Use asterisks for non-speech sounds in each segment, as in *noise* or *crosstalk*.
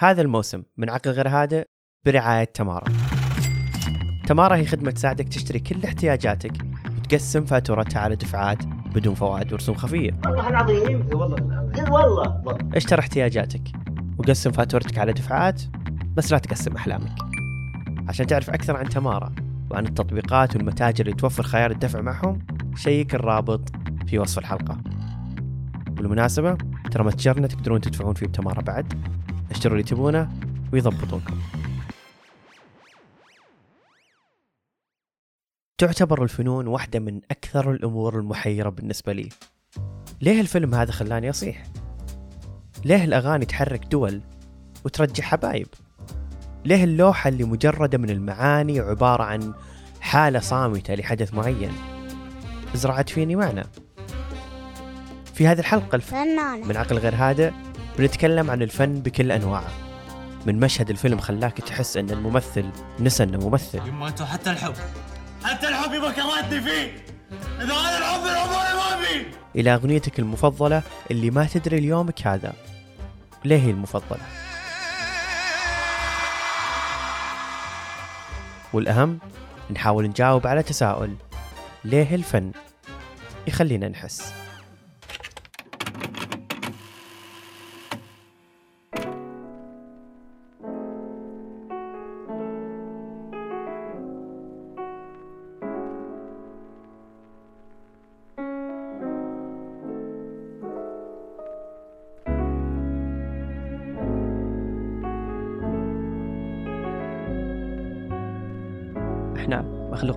هذا الموسم من عقل غير هادئ برعاية تمارا. تمارا هي خدمة تساعدك تشتري كل احتياجاتك وتقسم فاتورتها على دفعات بدون فوائد ورسوم خفية. والله العظيم والله والله. اشتر احتياجاتك وقسم فاتورتك على دفعات بس لا تقسم أحلامك. عشان تعرف أكثر عن تمارا وعن التطبيقات والمتاجر اللي توفر خيار الدفع معهم شيك الرابط في وصف الحلقة. بالمناسبة ترى متجرنا تقدرون تدفعون فيه بتمارا بعد. اشتروا اللي تبونه ويضبطونكم تعتبر الفنون واحدة من أكثر الأمور المحيرة بالنسبة لي. ليه الفيلم هذا خلاني أصيح؟ ليه الأغاني تحرك دول وترجع حبايب؟ ليه اللوحة اللي مجردة من المعاني عبارة عن حالة صامتة لحدث معين؟ زرعت فيني معنى. في هذه الحلقة الف... من عقل غير هادئ بنتكلم عن الفن بكل أنواعه. من مشهد الفيلم خلاك تحس أن الممثل نسى أنه ممثل. يما أنتوا حتى الحب. حتى الحب يبقى كرهتني فيه. إذا هذا الحب الحب أنا ما فيه. إلى أغنيتك المفضلة اللي ما تدري ليومك هذا. ليه هي المفضلة؟ والأهم نحاول نجاوب على تساؤل. ليه الفن؟ يخلينا نحس.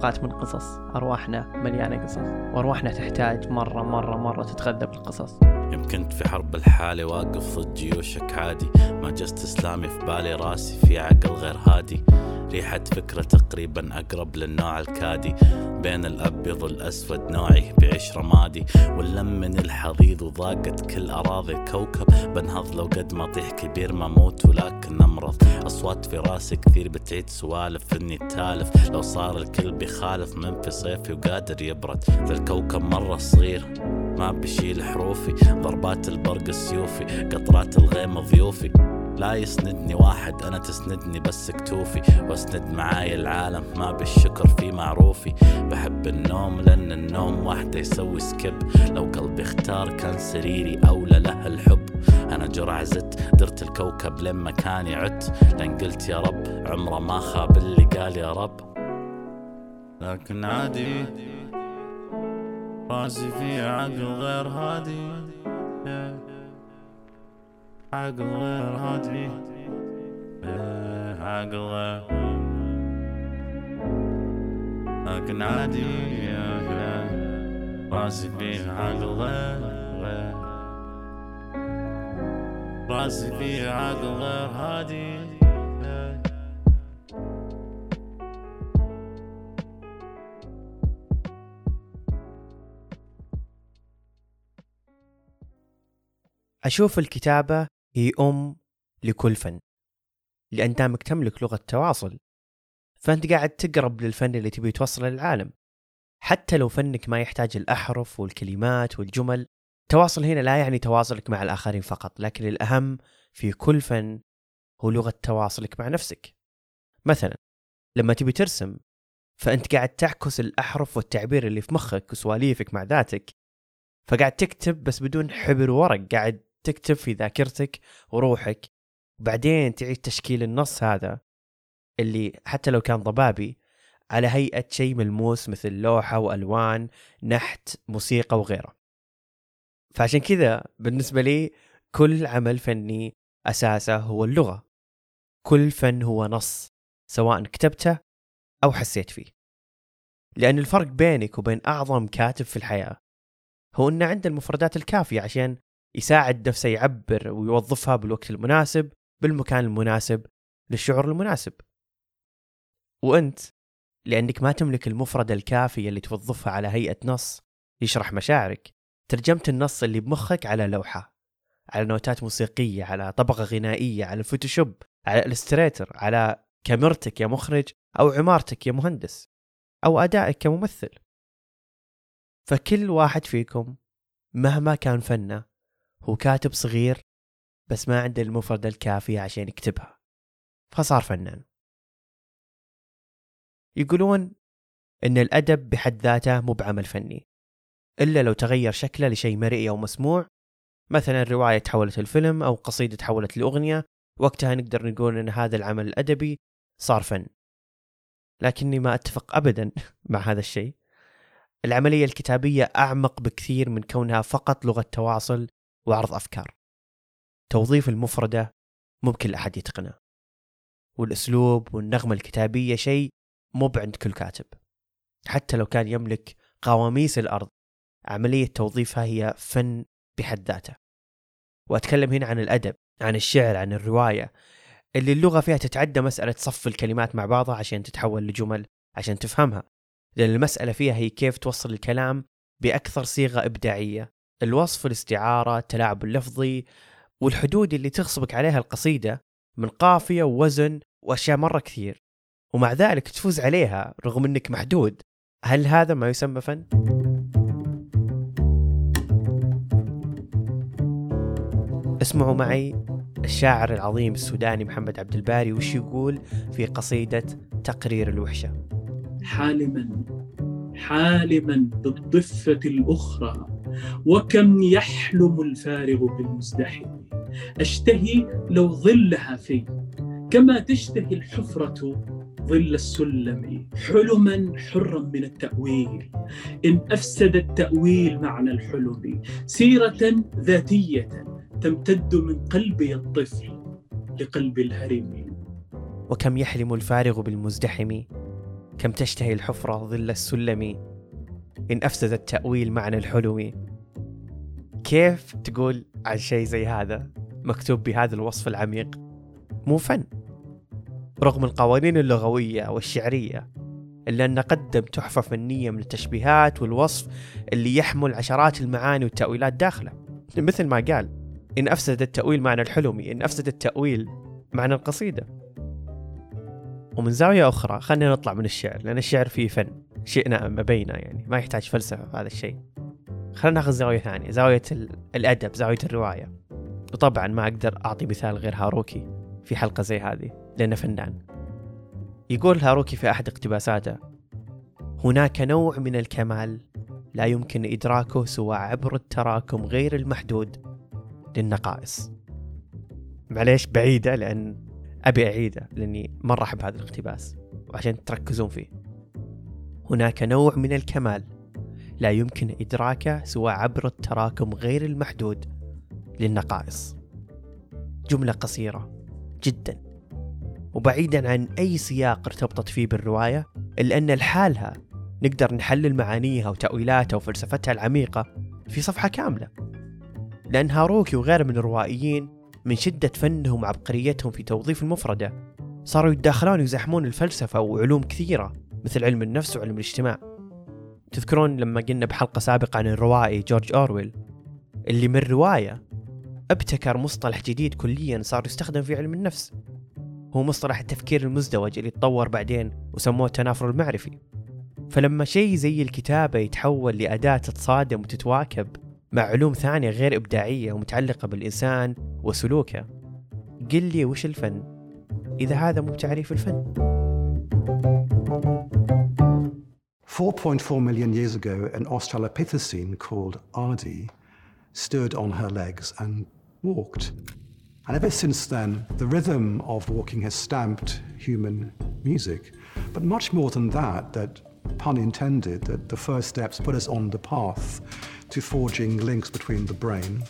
مخلوقات من قصص. أرواحنا مليانة قصص. وأرواحنا تحتاج مرة مرة مرة تتغذى بالقصص. يمكن في حرب الحالة واقف ضد جيوشك عادي. ما جست إسلامي في بالي راسي في عقل غير هادي. ريحة فكرة تقريبا أقرب للنوع الكادي. بين الأبيض والأسود نوعي بعيش رمادي واللم من الحضيض وضاقت كل أراضي الكوكب. بنهض لو قد ما طيح كبير ما موت ولكن أمرض أصوات في راسي كثير بتعيد سوالف إني تالف. لو صار الكل بيخالف من في صيفي وقادر يبرد. ذا الكوكب مرة صغير ما بشيل حروفي. ضربات البرق سيوفي قطرات الغيم ضيوفي. لا يسندني واحد أنا تسندني بس كتوفي. وأسند معاي العالم ما بالشكر في معروفي. بحب النوم لأن النوم وحده يسوي سكيب. لو قلبي اختار كان سريري أولى له الحب. أنا جرع زدت درت الكوكب لين مكاني عدت. لأن قلت يا رب عمره ما خاب اللي قال يا رب. لكن عادي راسي في عقل غير هادي. عقل غير هادي. عقل غير لكن عادي راسي في عقل غير غير راسي في عقل غير هادي. أشوف الكتابة هي أم لكل فن لأن دامك تملك لغة تواصل فأنت قاعد تقرب للفن اللي تبي توصله للعالم. حتى لو فنك ما يحتاج الأحرف والكلمات والجمل التواصل هنا لا يعني تواصلك مع الآخرين فقط لكن الأهم في كل فن هو لغة تواصلك مع نفسك. مثلا لما تبي ترسم فأنت قاعد تعكس الأحرف والتعبير اللي في مخك وسواليفك مع ذاتك فقاعد تكتب بس بدون حبر وورق قاعد تكتب في ذاكرتك وروحك وبعدين تعيد تشكيل النص هذا اللي حتى لو كان ضبابي على هيئة شيء ملموس مثل لوحة وألوان نحت موسيقى وغيره. فعشان كذا بالنسبة لي كل عمل فني أساسه هو اللغة. كل فن هو نص سواء كتبته أو حسيت فيه. لأن الفرق بينك وبين أعظم كاتب في الحياة هو أنه عنده المفردات الكافية عشان يساعد نفسه يعبر ويوظفها بالوقت المناسب بالمكان المناسب للشعور المناسب. وأنت لأنك ما تملك المفردة الكافية اللي توظفها على هيئة نص يشرح مشاعرك ترجمت النص اللي بمخك على لوحة على نوتات موسيقية على طبقة غنائية على ال Photoshop على ال Illustrator على كاميرتك يا مخرج أو عمارتك يا مهندس أو أدائك كممثل. فكل واحد فيكم مهما كان فنه هو كاتب صغير بس ما عنده المفردة الكافية عشان يكتبها. فصار فنان. يقولون إن الأدب بحد ذاته مو بعمل فني إلا لو تغير شكله لشيء مرئي أو مسموع. مثلا رواية تحولت الفيلم أو قصيدة تحولت لأغنية. وقتها نقدر نقول أن هذا العمل الأدبي صار فن. لكني ما أتفق أبدا *laughs* مع هذا الشيء. العملية الكتابية أعمق بكثير من كونها فقط لغة تواصل وعرض أفكار. توظيف المفردة ممكن لأحد يتقنه. والأسلوب والنغمة الكتابية شيء مو عند كل كاتب. حتى لو كان يملك قواميس الأرض عملية توظيفها هي فن بحد ذاته. وأتكلم هنا عن الأدب عن الشعر عن الرواية اللي اللغة فيها تتعدى مسألة صف الكلمات مع بعضها عشان تتحول لجمل عشان تفهمها. لأن المسألة فيها هي كيف توصل الكلام بأكثر صيغة إبداعية الوصف الاستعارة التلاعب اللفظي والحدود اللي تغصبك عليها القصيدة من قافية ووزن وأشياء مرة كثير. ومع ذلك تفوز عليها رغم أنك محدود. هل هذا ما يسمى فن؟ اسمعوا معي الشاعر العظيم السوداني محمد عبد الباري وش يقول في قصيدة تقرير الوحشة؟ حالما حالما بالضفة الأخرى. وكم يحلم الفارغ بالمزدحم. أشتهي لو ظلها في كما تشتهي الحفرة ظل السلم حلما حرا من التأويل. إن أفسد التأويل معنى الحلم سيرة ذاتية تمتد من قلبي الطفل لقلب الهرم. وكم يحلم الفارغ بالمزدحم كم تشتهي الحفرة ظل السلم إن أفسد التأويل معنى الحلم كيف تقول عن شيء زي هذا؟ مكتوب بهذا الوصف العميق. مو فن. رغم القوانين اللغوية والشعرية إلا أن قدم تحفة فنية من التشبيهات والوصف اللي يحمل عشرات المعاني والتأويلات داخله. مثل ما قال إن أفسد التأويل معنى الحلمي إن أفسد التأويل معنى القصيدة. ومن زاوية أخرى خلينا نطلع من الشعر لأن الشعر فيه فن. شئنا أم أبينا يعني ما يحتاج فلسفة في هذا الشيء. خلينا ناخذ زاوية ثانية زاوية الأدب زاوية الرواية. وطبعا ما أقدر أعطي مثال غير هاروكي في حلقة زي هذه لأنه فنان. يقول هاروكي في أحد اقتباساته هناك نوع من الكمال لا يمكن إدراكه سوى عبر التراكم غير المحدود للنقائص. معليش بعيدة لأن أبي أعيده لأني مرة أحب هذا الاقتباس وعشان تركزون فيه. هناك نوع من الكمال. لا يمكن إدراكه سوى عبر التراكم غير المحدود للنقائص. جملة قصيرة جدا وبعيدا عن أي سياق ارتبطت فيه بالرواية إلا أن لحالها نقدر نحلل معانيها وتأويلاتها وفلسفتها العميقة في صفحة كاملة. لأن هاروكي وغيره من الروائيين من شدة فنهم وعبقريتهم في توظيف المفردة. صاروا يتداخلون ويزاحمون الفلسفة وعلوم كثيرة مثل علم النفس وعلم الاجتماع. تذكرون لما قلنا بحلقة سابقة عن الروائي جورج أورويل؟ اللي من رواية ابتكر مصطلح جديد كليا صار يستخدم في علم النفس. هو مصطلح التفكير المزدوج اللي تطور بعدين وسموه التنافر المعرفي. فلما شيء زي الكتابة يتحول لأداة تتصادم وتتواكب مع علوم ثانية غير إبداعية ومتعلقة بالإنسان وسلوكه قل لي وش الفن إذا هذا مو تعريف الفن 4.4 million years ago, an Australopithecine called Ardi stood on her legs and walked. And ever since then, the rhythm of walking has stamped human music. But much more than that, that pun intended, that the first steps put us on the path to forging links between the brain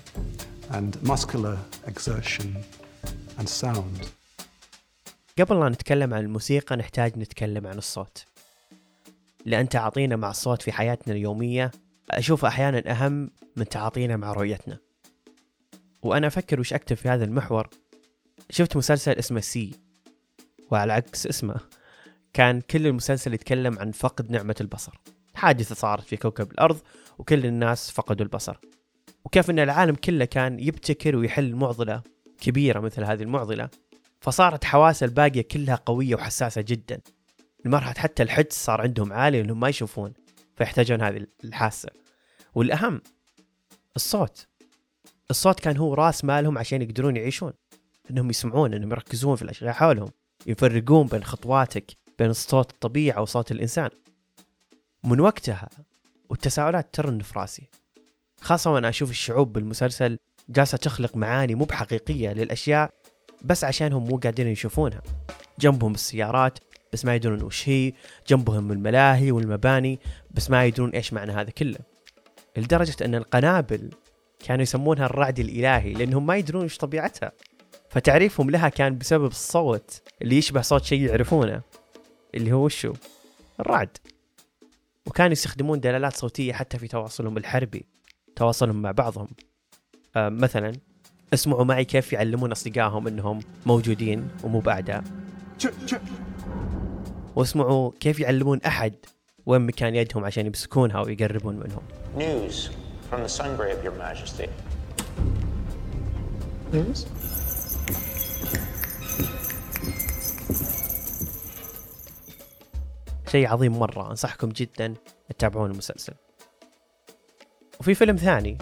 and muscular exertion and sound. قبل لا نتكلم عن الموسيقى نحتاج نتكلم عن الصوت. لأن تعاطينا مع الصوت في حياتنا اليومية أشوفه أحيانا أهم من تعاطينا مع رؤيتنا. وأنا أفكر وش أكتب في هذا المحور. شفت مسلسل اسمه سي وعلى عكس اسمه كان كل المسلسل يتكلم عن فقد نعمة البصر. حادثة صارت في كوكب الأرض وكل الناس فقدوا البصر. وكيف أن العالم كله كان يبتكر ويحل معضلة كبيرة مثل هذه المعضلة فصارت حواسة الباقية كلها قوية وحساسة جدا. لمرحلة حتى الحدس صار عندهم عالي إنهم ما يشوفون فيحتاجون هذه الحاسة. والأهم الصوت. الصوت كان هو راس مالهم عشان يقدرون يعيشون. إنهم يسمعون إنهم يركزون في الأشياء حولهم يفرقون بين خطواتك بين صوت الطبيعة وصوت الإنسان. من وقتها والتساؤلات ترن في راسي. خاصة وأنا أشوف الشعوب بالمسلسل جالسة تخلق معاني مو بحقيقية للأشياء بس عشانهم مو قادرين يشوفونها. جنبهم السيارات بس ما يدرون وش هي. جنبهم الملاهي والمباني بس ما يدرون إيش معنى هذا كله. لدرجة أن القنابل كانوا يسمونها الرعد الإلهي لأنهم ما يدرون إيش طبيعتها. فتعريفهم لها كان بسبب الصوت اللي يشبه صوت شيء يعرفونه اللي هو وشو؟ الرعد. وكانوا يستخدمون دلالات صوتية حتى في تواصلهم الحربي. تواصلهم مع بعضهم. آه مثلا اسمعوا معي كيف يعلمون أصدقائهم أنهم موجودين ومو بأعداء. واسمعوا كيف يعلمون أحد وين مكان يدهم عشان يمسكونها ويقربون منهم. News from the Sungrave, Your Majesty. شيء عظيم مرة أنصحكم جدا تتابعون المسلسل. وفي فيلم ثاني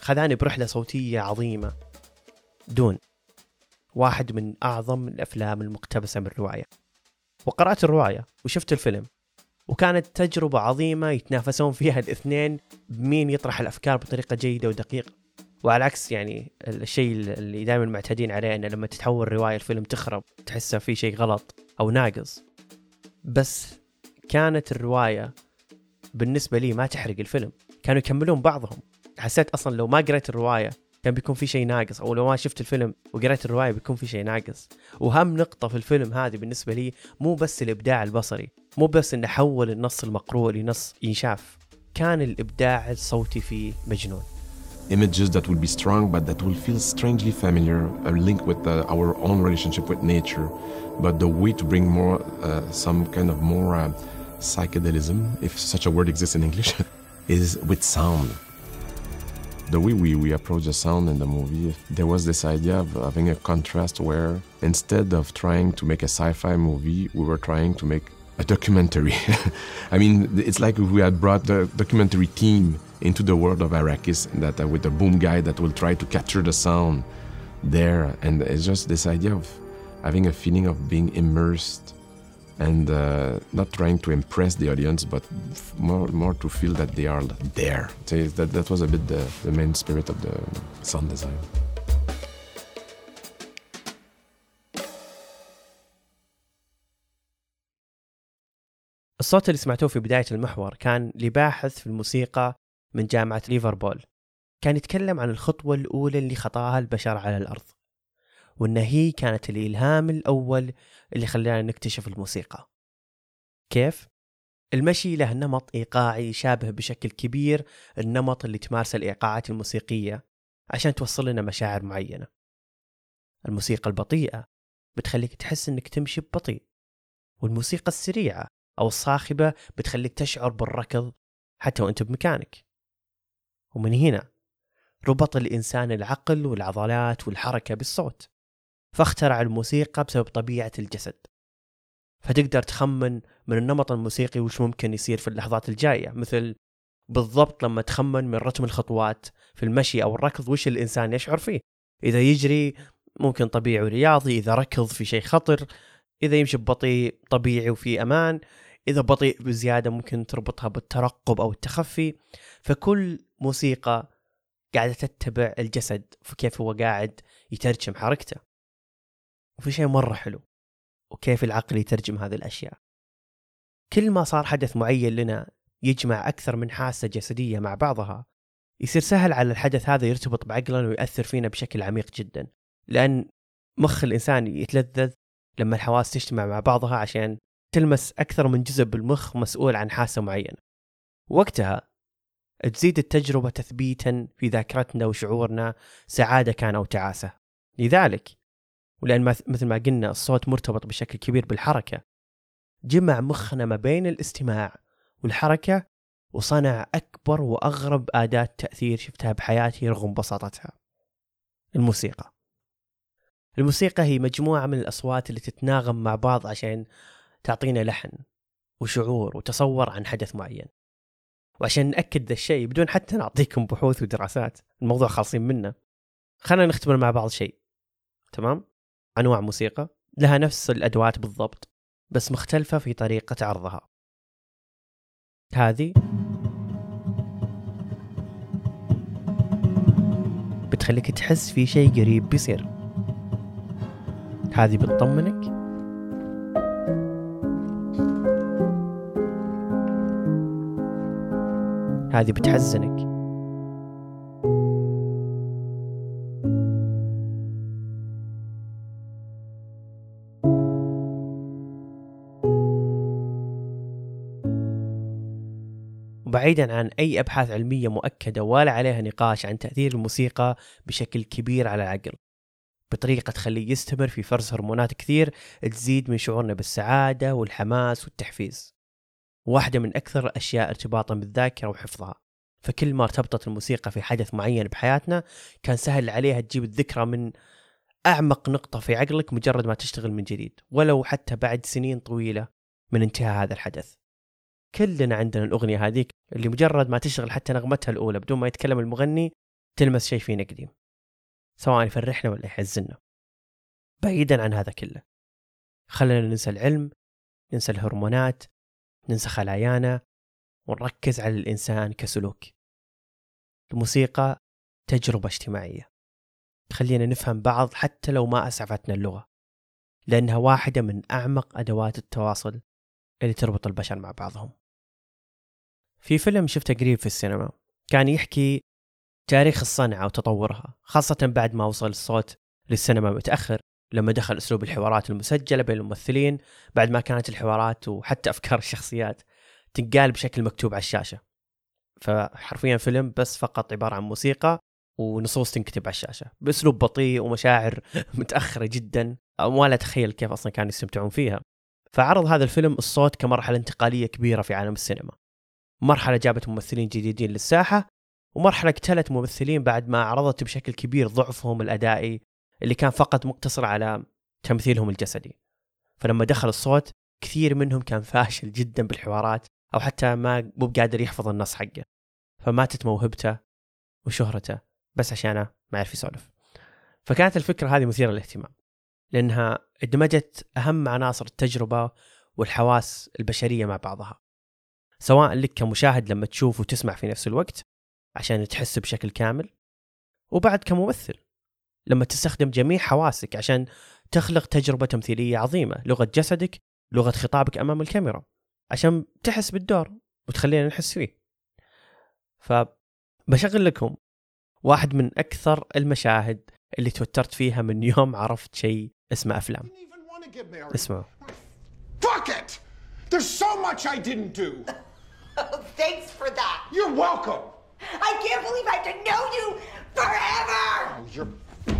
خذاني برحلة صوتية عظيمة. دون. واحد من أعظم الأفلام المقتبسة من الرواية وقرأت الرواية وشفت الفيلم. وكانت تجربة عظيمة يتنافسون فيها الاثنين بمين يطرح الأفكار بطريقة جيدة ودقيقة. وعلى عكس يعني الشيء اللي دائما معتادين عليه إنه لما تتحول رواية الفيلم تخرب تحسه في شيء غلط أو ناقص. بس كانت الرواية بالنسبة لي ما تحرق الفيلم. كانوا يكملون بعضهم. حسيت أصلا لو ما قريت الرواية كان بيكون في شيء ناقص أو لو ما شفت الفيلم وقريت الرواية بيكون في شيء ناقص. واهم نقطة في الفيلم هذه بالنسبة لي مو بس الإبداع البصري مو بس إنه حول النص المقروء لنص ينشاف كان الإبداع الصوتي فيه مجنون. Images that will be strong but that will feel strangely familiar, a link with uh, our own relationship with nature. But the way to bring more, uh, some kind of more uh, psychedelism, if such a word exists in English, *laughs* is with sound. The way we, we approach the sound in the movie, there was this idea of having a contrast where instead of trying to make a sci fi movie, we were trying to make a documentary. *laughs* I mean, it's like we had brought the documentary team into the world of Arrakis that uh, with a boom guy that will try to capture the sound there. And it's just this idea of having a feeling of being immersed and uh, not trying to impress the audience, but more, more to feel that they are there. So that, that was a bit the, the main spirit of the sound design. الصوت اللي سمعتوه في بداية المحور كان لباحث في الموسيقى من جامعة ليفربول كان يتكلم عن الخطوة الأولى اللي خطاها البشر على الأرض وإن هي كانت الإلهام الأول اللي خلانا نكتشف الموسيقى. كيف؟ المشي له نمط إيقاعي يشابه بشكل كبير النمط اللي تمارسه الإيقاعات الموسيقية عشان توصل لنا مشاعر معينة. الموسيقى البطيئة بتخليك تحس إنك تمشي ببطيء والموسيقى السريعة أو الصاخبة بتخليك تشعر بالركض حتى وأنت بمكانك. ومن هنا ربط الإنسان العقل والعضلات والحركة بالصوت. فاخترع الموسيقى بسبب طبيعة الجسد. فتقدر تخمن من النمط الموسيقي وش ممكن يصير في اللحظات الجاية. مثل بالضبط لما تخمن من رتم الخطوات في المشي أو الركض وش الإنسان يشعر فيه. إذا يجري ممكن طبيعي ورياضي إذا ركض في شيء خطر إذا يمشي ببطيء طبيعي وفي أمان إذا بطيء بزيادة ممكن تربطها بالترقب أو التخفي. فكل موسيقى قاعدة تتبع الجسد فكيف هو قاعد يترجم حركته. وفي شيء مرة حلو وكيف العقل يترجم هذه الأشياء. كل ما صار حدث معين لنا يجمع أكثر من حاسة جسدية مع بعضها يصير سهل على الحدث هذا يرتبط بعقلنا ويأثر فينا بشكل عميق جدا. لأن مخ الإنسان يتلذذ لما الحواس تجتمع مع بعضها عشان تلمس أكثر من جزء بالمخ مسؤول عن حاسة معينة. وقتها تزيد التجربة تثبيتا في ذاكرتنا وشعورنا سعادة كان أو تعاسة. لذلك ولأن مثل ما قلنا الصوت مرتبط بشكل كبير بالحركة. جمع مخنا ما بين الاستماع والحركة وصنع أكبر وأغرب أداة تأثير شفتها بحياتي رغم بساطتها. الموسيقى. الموسيقى هي مجموعة من الأصوات اللي تتناغم مع بعض عشان تعطينا لحن وشعور وتصور عن حدث معين. وعشان نأكد ذا الشيء بدون حتى نعطيكم بحوث ودراسات الموضوع خالصين منه. خلينا نختبر مع بعض شيء. تمام؟ أنواع موسيقى لها نفس الأدوات بالضبط بس مختلفة في طريقة عرضها. هذه بتخليك تحس في شيء قريب بيصير. هذه بتطمنك. هذه بتحزنك. وبعيدا عن أي أبحاث علمية مؤكدة ولا عليها نقاش عن تأثير الموسيقى بشكل كبير على العقل. بطريقة تخليه يستمر في فرز هرمونات كثير تزيد من شعورنا بالسعادة والحماس والتحفيز. واحدة من أكثر الأشياء ارتباطا بالذاكرة وحفظها. فكل ما ارتبطت الموسيقى في حدث معين بحياتنا كان سهل عليها تجيب الذكرى من أعمق نقطة في عقلك مجرد ما تشتغل من جديد ولو حتى بعد سنين طويلة من انتهاء هذا الحدث. كلنا عندنا الأغنية هذيك اللي مجرد ما تشتغل حتى نغمتها الأولى بدون ما يتكلم المغني تلمس شيء فينا قديم سواء يفرحنا ولا يحزننا. بعيدا عن هذا كله خلنا ننسى العلم ننسى الهرمونات ننسى خلايانا ونركز على الإنسان كسلوك. الموسيقى تجربة اجتماعية تخلينا نفهم بعض حتى لو ما أسعفتنا اللغة لأنها واحدة من أعمق أدوات التواصل اللي تربط البشر مع بعضهم. في فيلم شفته قريب في السينما كان يحكي تاريخ الصنعة وتطورها خاصة بعد ما وصل الصوت للسينما متأخر لما دخل أسلوب الحوارات المسجلة بين الممثلين بعد ما كانت الحوارات وحتى أفكار الشخصيات تنقال بشكل مكتوب على الشاشة. فحرفيا فيلم بس فقط عبارة عن موسيقى ونصوص تنكتب على الشاشة بأسلوب بطيء ومشاعر *laughs* متأخرة جدا ولا أتخيل كيف أصلا كانوا يستمتعون فيها. فعرض هذا الفيلم الصوت كمرحلة انتقالية كبيرة في عالم السينما. مرحلة جابت ممثلين جديدين للساحة ومرحلة اقتلت ممثلين بعد ما عرضت بشكل كبير ضعفهم الأدائي اللي كان فقط مقتصر على تمثيلهم الجسدي. فلما دخل الصوت كثير منهم كان فاشل جدا بالحوارات أو حتى ما مو بقادر يحفظ النص حقه. فماتت موهبته وشهرته بس عشانه ما يعرف يسولف. فكانت الفكرة هذه مثيرة للاهتمام لأنها ادمجت أهم عناصر التجربة والحواس البشرية مع بعضها. سواء لك كمشاهد لما تشوف وتسمع في نفس الوقت عشان تحس بشكل كامل وبعد كممثل. لما تستخدم جميع حواسك عشان تخلق تجربة تمثيلية عظيمة لغة جسدك لغة خطابك أمام الكاميرا عشان تحس بالدور وتخلينا نحس فيه. فبشغل لكم واحد من أكثر المشاهد اللي توترت فيها من يوم عرفت شيء اسمه أفلام. اسمعوا. Fuck it! There's so much I didn't do. *laughs* *laughs* Thanks for that. You're welcome. I can't believe I have to know you forever. Oh, you're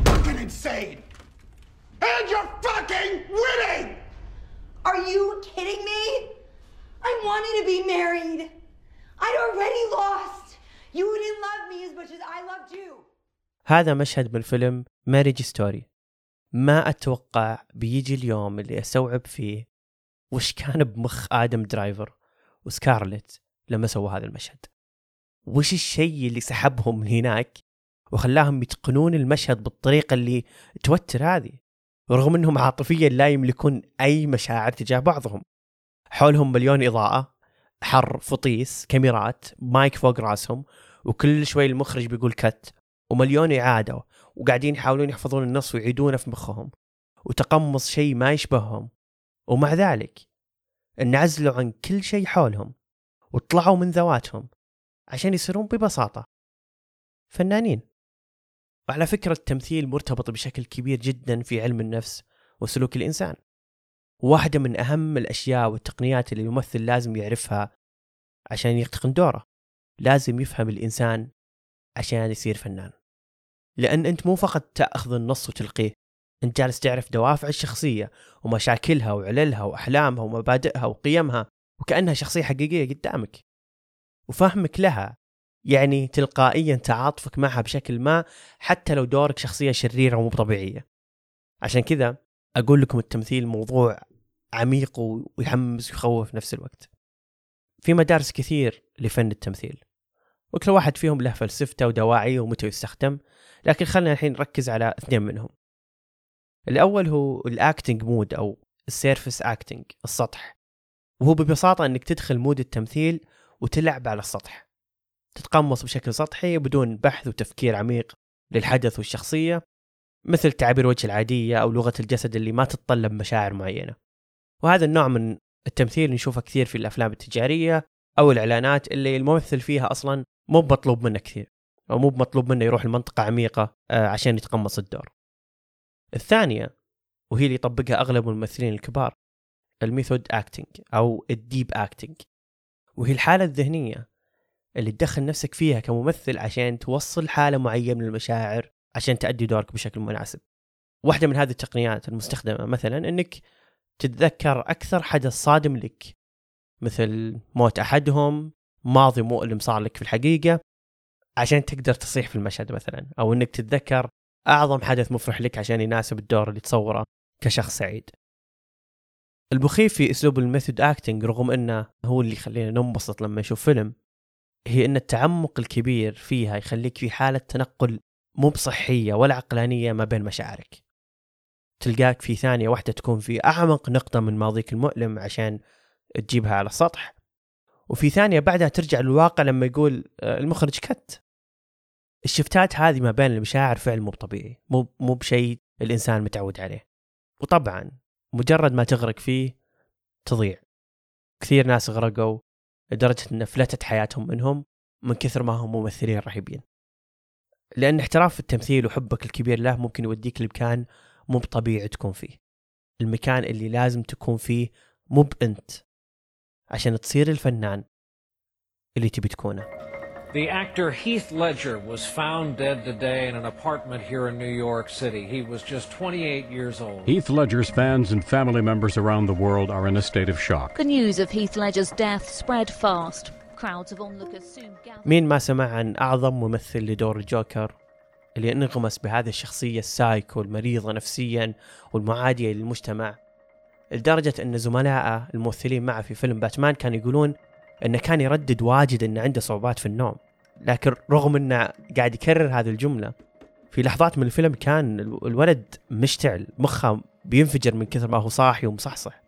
fucking insane. And you're fucking winning! Are you kidding me? I wanted to be married. I'd already lost. You didn't love me as much as I loved you. هذا مشهد من فيلم ماريج ستوري ما أتوقع بيجي اليوم اللي أستوعب فيه وش كان بمخ آدم درايفر وسكارلت لما سووا هذا المشهد. وش الشيء اللي سحبهم من هناك وخلاهم يتقنون المشهد بالطريقة اللي توتر هذه؟ رغم إنهم عاطفيا لا يملكون أي مشاعر تجاه بعضهم. حولهم مليون إضاءة حر فطيس كاميرات مايك فوق راسهم وكل شوي المخرج بيقول كت ومليون إعادة وقاعدين يحاولون يحفظون النص ويعيدونه في مخهم وتقمص شيء ما يشبههم. ومع ذلك انعزلوا عن كل شيء حولهم. وطلعوا من ذواتهم عشان يصيرون ببساطة. فنانين. وعلى فكرة التمثيل مرتبط بشكل كبير جدا في علم النفس وسلوك الإنسان. واحدة من أهم الأشياء والتقنيات اللي الممثل لازم يعرفها عشان يتقن دوره. لازم يفهم الإنسان عشان يصير فنان. لأن أنت مو فقط تأخذ النص وتلقيه. أنت جالس تعرف دوافع الشخصية ومشاكلها وعللها وأحلامها ومبادئها وقيمها. وكأنها شخصية حقيقية قدامك. وفهمك لها. يعني تلقائيا تعاطفك معها بشكل ما حتى لو دورك شخصية شريرة ومو طبيعية. عشان كذا أقول لكم التمثيل موضوع عميق ويحمس ويخوف في نفس الوقت. في مدارس كثير لفن التمثيل. وكل واحد فيهم له فلسفته ودواعيه ومتى يستخدم. لكن خلينا الحين نركز على اثنين منهم. الأول هو ال acting mode أو ال surface acting السطح. وهو ببساطة إنك تدخل مود التمثيل وتلعب على السطح. تتقمص بشكل سطحي بدون بحث وتفكير عميق للحدث والشخصية مثل تعابير وجه العادية أو لغة الجسد اللي ما تتطلب مشاعر معينة. وهذا النوع من التمثيل نشوفه كثير في الأفلام التجارية أو الإعلانات اللي الممثل فيها أصلا مو مطلوب منه كثير أو مو مطلوب منه يروح لمنطقة عميقة آه، عشان يتقمص الدور. الثانية وهي اللي يطبقها أغلب الممثلين الكبار ال method acting أو ال deep acting وهي الحالة الذهنية اللي تدخل نفسك فيها كممثل عشان توصل حالة معينة من المشاعر عشان تأدي دورك بشكل مناسب. واحدة من هذه التقنيات المستخدمة مثلا إنك تتذكر أكثر حدث صادم لك. مثل موت أحدهم ماضي مؤلم صار لك في الحقيقة عشان تقدر تصيح في المشهد مثلا. أو إنك تتذكر أعظم حدث مفرح لك عشان يناسب الدور اللي تصوره كشخص سعيد. المخيف في أسلوب ال method acting رغم إنه هو اللي يخلينا ننبسط لما نشوف فيلم هي إن التعمق الكبير فيها يخليك في حالة تنقل مو بصحية ولا عقلانية ما بين مشاعرك. تلقاك في ثانية واحدة تكون في أعمق نقطة من ماضيك المؤلم عشان تجيبها على السطح وفي ثانية بعدها ترجع للواقع لما يقول آه، المخرج cut. الشفتات هذه ما بين المشاعر فعل مو طبيعي مو مو بشيء الإنسان متعود عليه. وطبعا مجرد ما تغرق فيه تضيع. كثير ناس غرقوا لدرجة أن فلتت حياتهم منهم من كثر ما هم ممثلين رهيبين. لأن احتراف التمثيل وحبك الكبير له ممكن يوديك لمكان مو بطبيعي تكون فيه. المكان اللي لازم تكون فيه مو بأنت عشان تصير الفنان اللي تبي تكونه. The actor Heath Ledger was found dead today in an apartment here in New York City. He was just 28 years old. Heath Ledger's fans and family members around the world are in a state of shock. The news of Heath Ledger's death spread fast. Crowds of onlookers soon gathered. مين ما سمع عن أعظم ممثل لدور الجوكر اللي انغمس بهذه الشخصية السايكو المريضة نفسيا والمعادية للمجتمع لدرجة أن زملائه الممثلين معه في فيلم باتمان كانوا يقولون إنه كان يردد واجد إنه عنده صعوبات في النوم. لكن رغم إنه قاعد يكرر هذه الجملة في لحظات من الفيلم كان الولد مشتعل مخه بينفجر من كثر ما هو صاحي ومصحصح.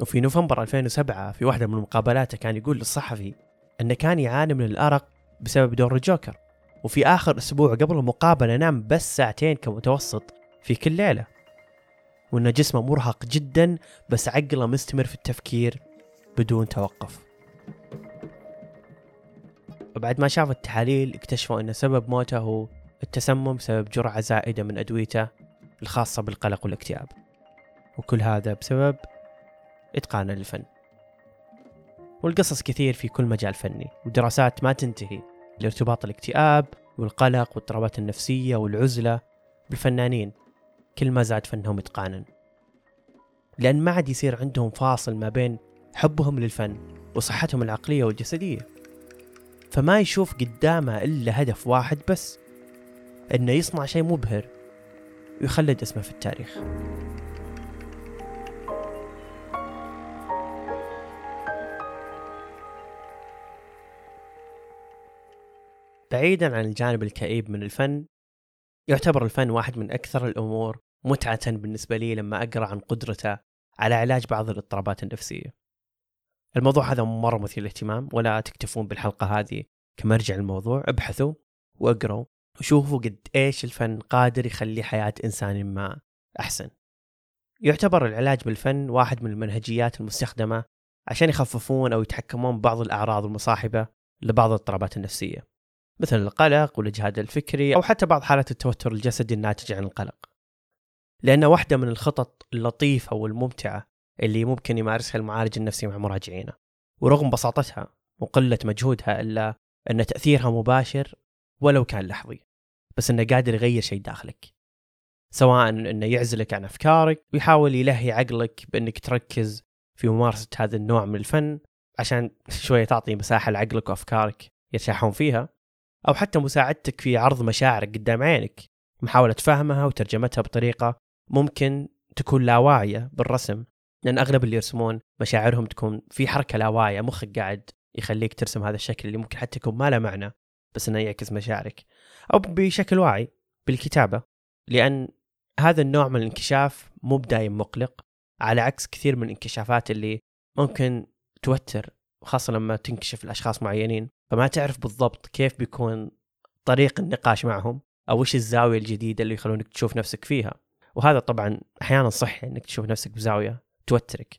وفي نوفمبر 2007 في واحدة من مقابلاته كان يقول للصحفي أنه كان يعاني من الأرق بسبب دور الجوكر. وفي آخر أسبوع قبل المقابلة نام بس ساعتين كمتوسط في كل ليلة. وأن جسمه مرهق جدا بس عقله مستمر في التفكير بدون توقف. وبعد ما شافوا التحاليل اكتشفوا أن سبب موته هو التسمم بسبب جرعة زائدة من أدويته الخاصة بالقلق والاكتئاب. وكل هذا بسبب إتقان للفن والقصص كثير في كل مجال فني ودراسات ما تنتهي لارتباط الاكتئاب والقلق والاضطرابات النفسية والعزلة بالفنانين. كل ما زاد فنهم إتقانا. لأن ما عاد يصير عندهم فاصل ما بين حبهم للفن وصحتهم العقلية والجسدية. فما يشوف قدامه إلا هدف واحد بس إنه يصنع شيء مبهر ويخلد اسمه في التاريخ. بعيدا عن الجانب الكئيب من الفن يعتبر الفن واحد من أكثر الأمور متعة بالنسبة لي لما أقرأ عن قدرته على علاج بعض الاضطرابات النفسية. الموضوع هذا مرة مثير للاهتمام ولا تكتفون بالحلقة هذه كمرجع للموضوع ابحثوا واقروا وشوفوا قد إيش الفن قادر يخلي حياة إنسان ما أحسن. يعتبر العلاج بالفن واحد من المنهجيات المستخدمة عشان يخففون أو يتحكمون ببعض الأعراض المصاحبة لبعض الاضطرابات النفسية. مثل القلق والإجهاد الفكري أو حتى بعض حالات التوتر الجسدي الناتج عن القلق. لأن واحدة من الخطط اللطيفة والممتعة اللي ممكن يمارسها المعالج النفسي مع مراجعينه. ورغم بساطتها وقلة مجهودها إلا أن تأثيرها مباشر ولو كان لحظي بس أنه قادر يغير شيء داخلك. سواء أنه يعزلك عن أفكارك ويحاول يلهي عقلك بأنك تركز في ممارسة هذا النوع من الفن عشان شوية تعطي مساحة لعقلك وأفكارك يرتاحون فيها أو حتى مساعدتك في عرض مشاعرك قدام عينك محاولة فهمها وترجمتها بطريقة ممكن تكون لا واعية بالرسم. لأن أغلب اللي يرسمون مشاعرهم تكون في حركة لا واعية مخك قاعد يخليك ترسم هذا الشكل اللي ممكن حتى يكون ما له معنى بس إنه يعكس مشاعرك. أو بشكل واعي بالكتابة لأن هذا النوع من الانكشاف مو بدايم مقلق على عكس كثير من الانكشافات اللي ممكن توتر خاصة لما تنكشف لأشخاص معينين فما تعرف بالضبط كيف بيكون طريق النقاش معهم أو وش الزاوية الجديدة اللي يخلونك تشوف نفسك فيها. وهذا طبعا أحيانا صحي أنك تشوف نفسك بزاوية توترك.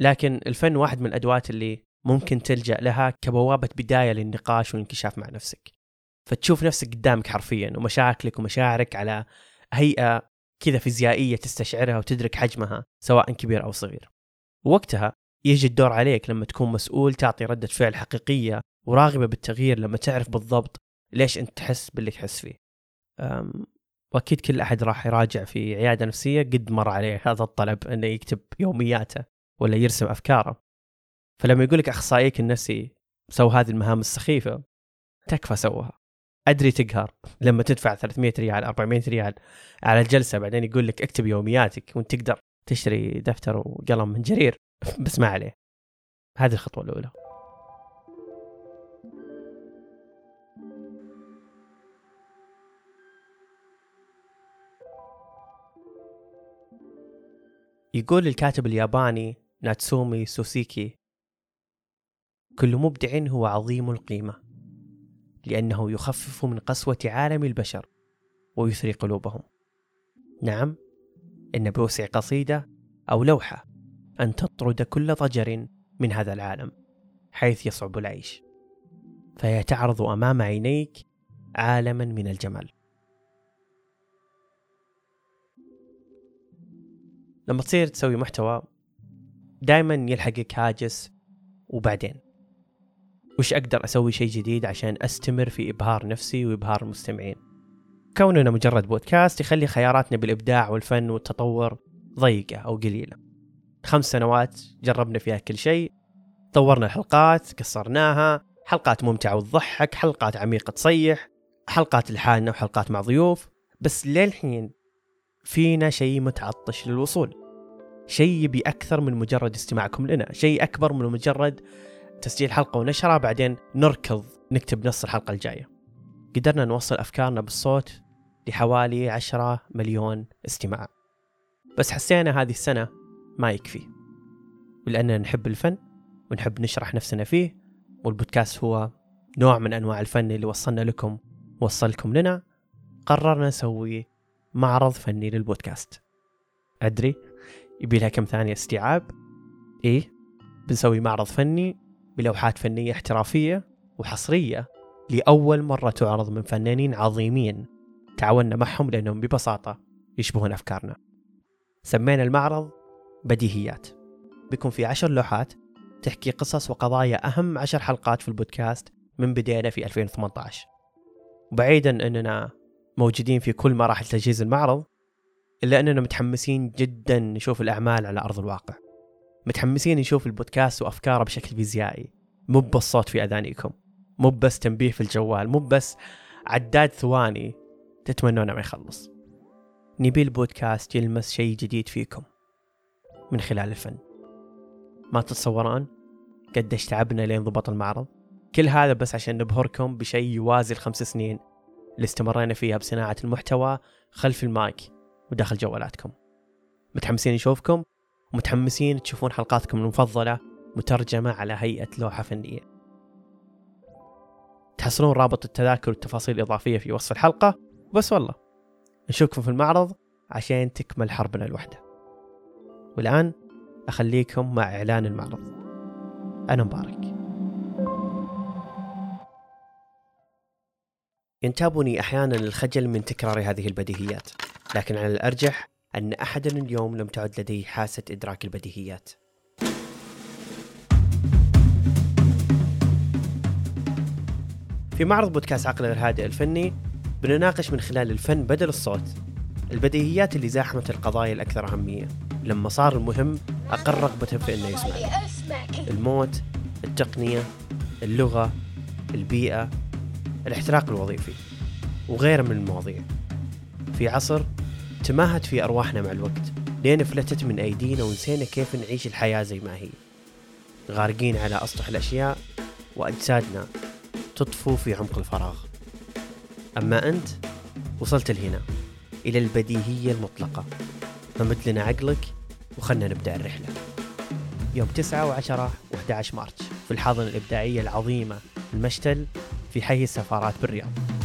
لكن الفن واحد من الأدوات اللي ممكن تلجأ لها كبوابة بداية للنقاش والانكشاف مع نفسك. فتشوف نفسك قدامك حرفيا ومشاكلك ومشاعرك على هيئة كذا فيزيائية تستشعرها وتدرك حجمها سواء كبير أو صغير. وقتها يجي الدور عليك لما تكون مسؤول تعطي ردة فعل حقيقية وراغبة بالتغيير لما تعرف بالضبط ليش أنت تحس باللي تحس فيه. أم وأكيد كل أحد راح يراجع في عيادة نفسية قد مر عليه هذا الطلب أنه يكتب يومياته ولا يرسم أفكاره. فلما يقول لك أخصائيك النفسي سوى هذه المهام السخيفة تكفى سوها أدري تقهر. لما تدفع 300 ريال 400 ريال على الجلسة بعدين يقول لك اكتب يومياتك وأنت تقدر تشتري دفتر وقلم من جرير. *laughs* بس ما عليه. هذه الخطوة الأولى. يقول الكاتب الياباني ناتسومي سوسيكي كل مبدع هو عظيم القيمة لأنه يخفف من قسوة عالم البشر ويثري قلوبهم. نعم، إن بوسع قصيدة أو لوحة أن تطرد كل ضجر من هذا العالم حيث يصعب العيش. فهي تعرض أمام عينيك عالما من الجمال. لما تصير تسوي محتوى دائما يلحقك هاجس وبعدين؟ وش أقدر أسوي شيء جديد عشان أستمر في إبهار نفسي وإبهار المستمعين كوننا مجرد بودكاست يخلي خياراتنا بالإبداع والفن والتطور ضيقة أو قليلة. خمس سنوات جربنا فيها كل شيء طورنا الحلقات قصرناها حلقات ممتعة وتضحك حلقات عميقة تصيح حلقات لحالنا وحلقات مع ضيوف. بس للحين فينا شيء متعطش للوصول. شيء يبي أكثر من مجرد استماعكم لنا. شيء أكبر من مجرد تسجيل حلقة ونشرها بعدين نركض نكتب نص الحلقة الجاية. قدرنا نوصل أفكارنا بالصوت لحوالي عشرة مليون استماع. بس حسينا هذه السنة ما يكفي. ولأننا نحب الفن ونحب نشرح نفسنا فيه والبودكاست هو نوع من أنواع الفن اللي وصلنا لكم وصلكم لنا. قررنا نسوي معرض فني للبودكاست. أدري يبي لها كم ثانية استيعاب؟ إيه بنسوي معرض فني بلوحات فنية احترافية وحصرية لأول مرة تعرض من فنانين عظيمين تعاوننا معهم لأنهم ببساطة يشبهون أفكارنا. سمينا المعرض بديهيات. بيكون في عشر لوحات تحكي قصص وقضايا أهم عشر حلقات في البودكاست من بدينا في 2018 وبعيدا أننا موجودين في كل مراحل تجهيز المعرض إلا أننا متحمسين جدا نشوف الأعمال على أرض الواقع. متحمسين نشوف البودكاست وأفكاره بشكل فيزيائي. مو بالصوت في أذانيكم. مو بس تنبيه في الجوال. مو بس عداد ثواني تتمنونه ما يخلص. نبي البودكاست يلمس شيء جديد فيكم من خلال الفن. ما تتصورون قديش تعبنا لين ضبط المعرض؟ كل هذا بس عشان نبهركم بشيء يوازي الخمس سنين اللي استمرينا فيها بصناعة المحتوى خلف المايك وداخل جوالاتكم. متحمسين نشوفكم؟ ومتحمسين تشوفون حلقاتكم المفضلة مترجمة على هيئة لوحة فنية. تحصلون رابط التذاكر والتفاصيل الإضافية في وصف الحلقة. بس والله نشوفكم في المعرض عشان تكمل حربنا الوحدة. والآن أخليكم مع إعلان المعرض. أنا مبارك. ينتابني أحيانا الخجل من تكرار هذه البديهيات لكن على الأرجح أن أحدا اليوم لم تعد لديه حاسة إدراك البديهيات. في معرض بودكاست عقل غير هادئ الفني بنناقش من خلال الفن بدل الصوت البديهيات اللي زاحمت القضايا الأكثر أهمية. لما صار المهم أقل رغبة في أنه يسمع. الموت التقنية اللغة البيئة الاحتراق الوظيفي وغيرها من المواضيع. في عصر تماهت في أرواحنا مع الوقت لين فلتت من أيدينا ونسينا كيف نعيش الحياة زي ما هي. غارقين على أسطح الأشياء وأجسادنا تطفو في عمق الفراغ. أما أنت وصلت لهنا إلى البديهية المطلقة. فمد لنا عقلك وخلنا نبدأ الرحلة. يوم 9 و10 و11 مارس في الحاضنة الإبداعية العظيمة المشتل في حي السفارات بالرياض.